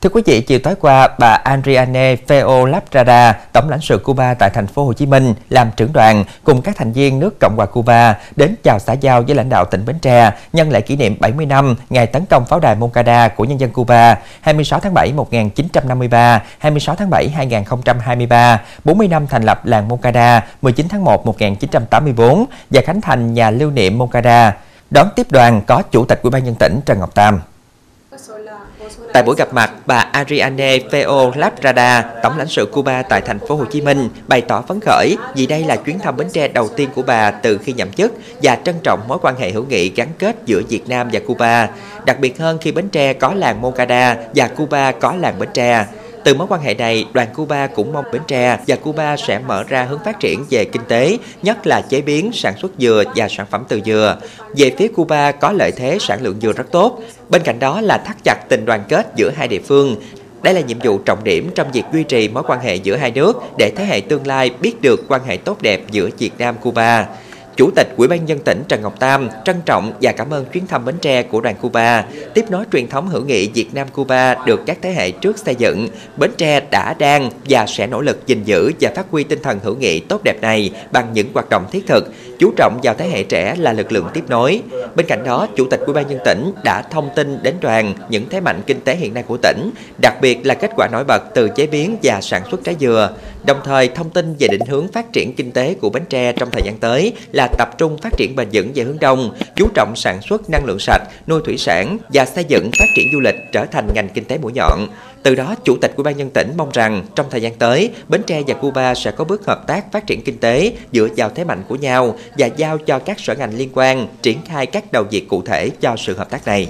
Thưa quý vị, chiều tối qua, bà Adriane Feo Labrada, tổng lãnh sự Cuba tại thành phố Hồ Chí Minh, làm trưởng đoàn cùng các thành viên nước Cộng hòa Cuba đến chào xã giao với lãnh đạo tỉnh Bến Tre nhân lễ kỷ niệm 70 năm ngày tấn công pháo đài Moncada của nhân dân Cuba 26 tháng 7 1953, 26 tháng 7 2023, 40 năm thành lập làng Moncada 19 tháng 1 1984 và khánh thành nhà lưu niệm Moncada. Đón tiếp đoàn có Chủ tịch Ủy ban nhân tỉnh Trần Ngọc Tam. Tại buổi gặp mặt, bà Ariane Feo Labrada, tổng lãnh sự Cuba tại thành phố Hồ Chí Minh, bày tỏ phấn khởi vì đây là chuyến thăm Bến Tre đầu tiên của bà từ khi nhậm chức và trân trọng mối quan hệ hữu nghị gắn kết giữa Việt Nam và Cuba, đặc biệt hơn khi Bến Tre có làng Moncada và Cuba có làng Bến Tre. Từ mối quan hệ này, đoàn Cuba cũng mong Bến Tre và Cuba sẽ mở ra hướng phát triển về kinh tế, nhất là chế biến, sản xuất dừa và sản phẩm từ dừa. Về phía Cuba có lợi thế sản lượng dừa rất tốt. Bên cạnh đó là thắt chặt tình đoàn kết giữa hai địa phương. Đây là nhiệm vụ trọng điểm trong việc duy trì mối quan hệ giữa hai nước để thế hệ tương lai biết được quan hệ tốt đẹp giữa Việt Nam-Cuba. Chủ tịch Ủy ban nhân tỉnh Trần Ngọc Tam trân trọng và cảm ơn chuyến thăm Bến Tre của đoàn Cuba, tiếp nối truyền thống hữu nghị Việt Nam Cuba được các thế hệ trước xây dựng. Bến Tre đã đang và sẽ nỗ lực gìn giữ và phát huy tinh thần hữu nghị tốt đẹp này bằng những hoạt động thiết thực, chú trọng vào thế hệ trẻ là lực lượng tiếp nối. Bên cạnh đó, Chủ tịch Ủy ban nhân tỉnh đã thông tin đến đoàn những thế mạnh kinh tế hiện nay của tỉnh, đặc biệt là kết quả nổi bật từ chế biến và sản xuất trái dừa. Đồng thời thông tin về định hướng phát triển kinh tế của Bến Tre trong thời gian tới là tập trung phát triển bền vững về hướng đông, chú trọng sản xuất năng lượng sạch, nuôi thủy sản và xây dựng phát triển du lịch trở thành ngành kinh tế mũi nhọn. Từ đó, Chủ tịch Ủy ban nhân tỉnh mong rằng trong thời gian tới, Bến Tre và Cuba sẽ có bước hợp tác phát triển kinh tế dựa vào thế mạnh của nhau và giao cho các sở ngành liên quan triển khai các đầu việc cụ thể cho sự hợp tác này.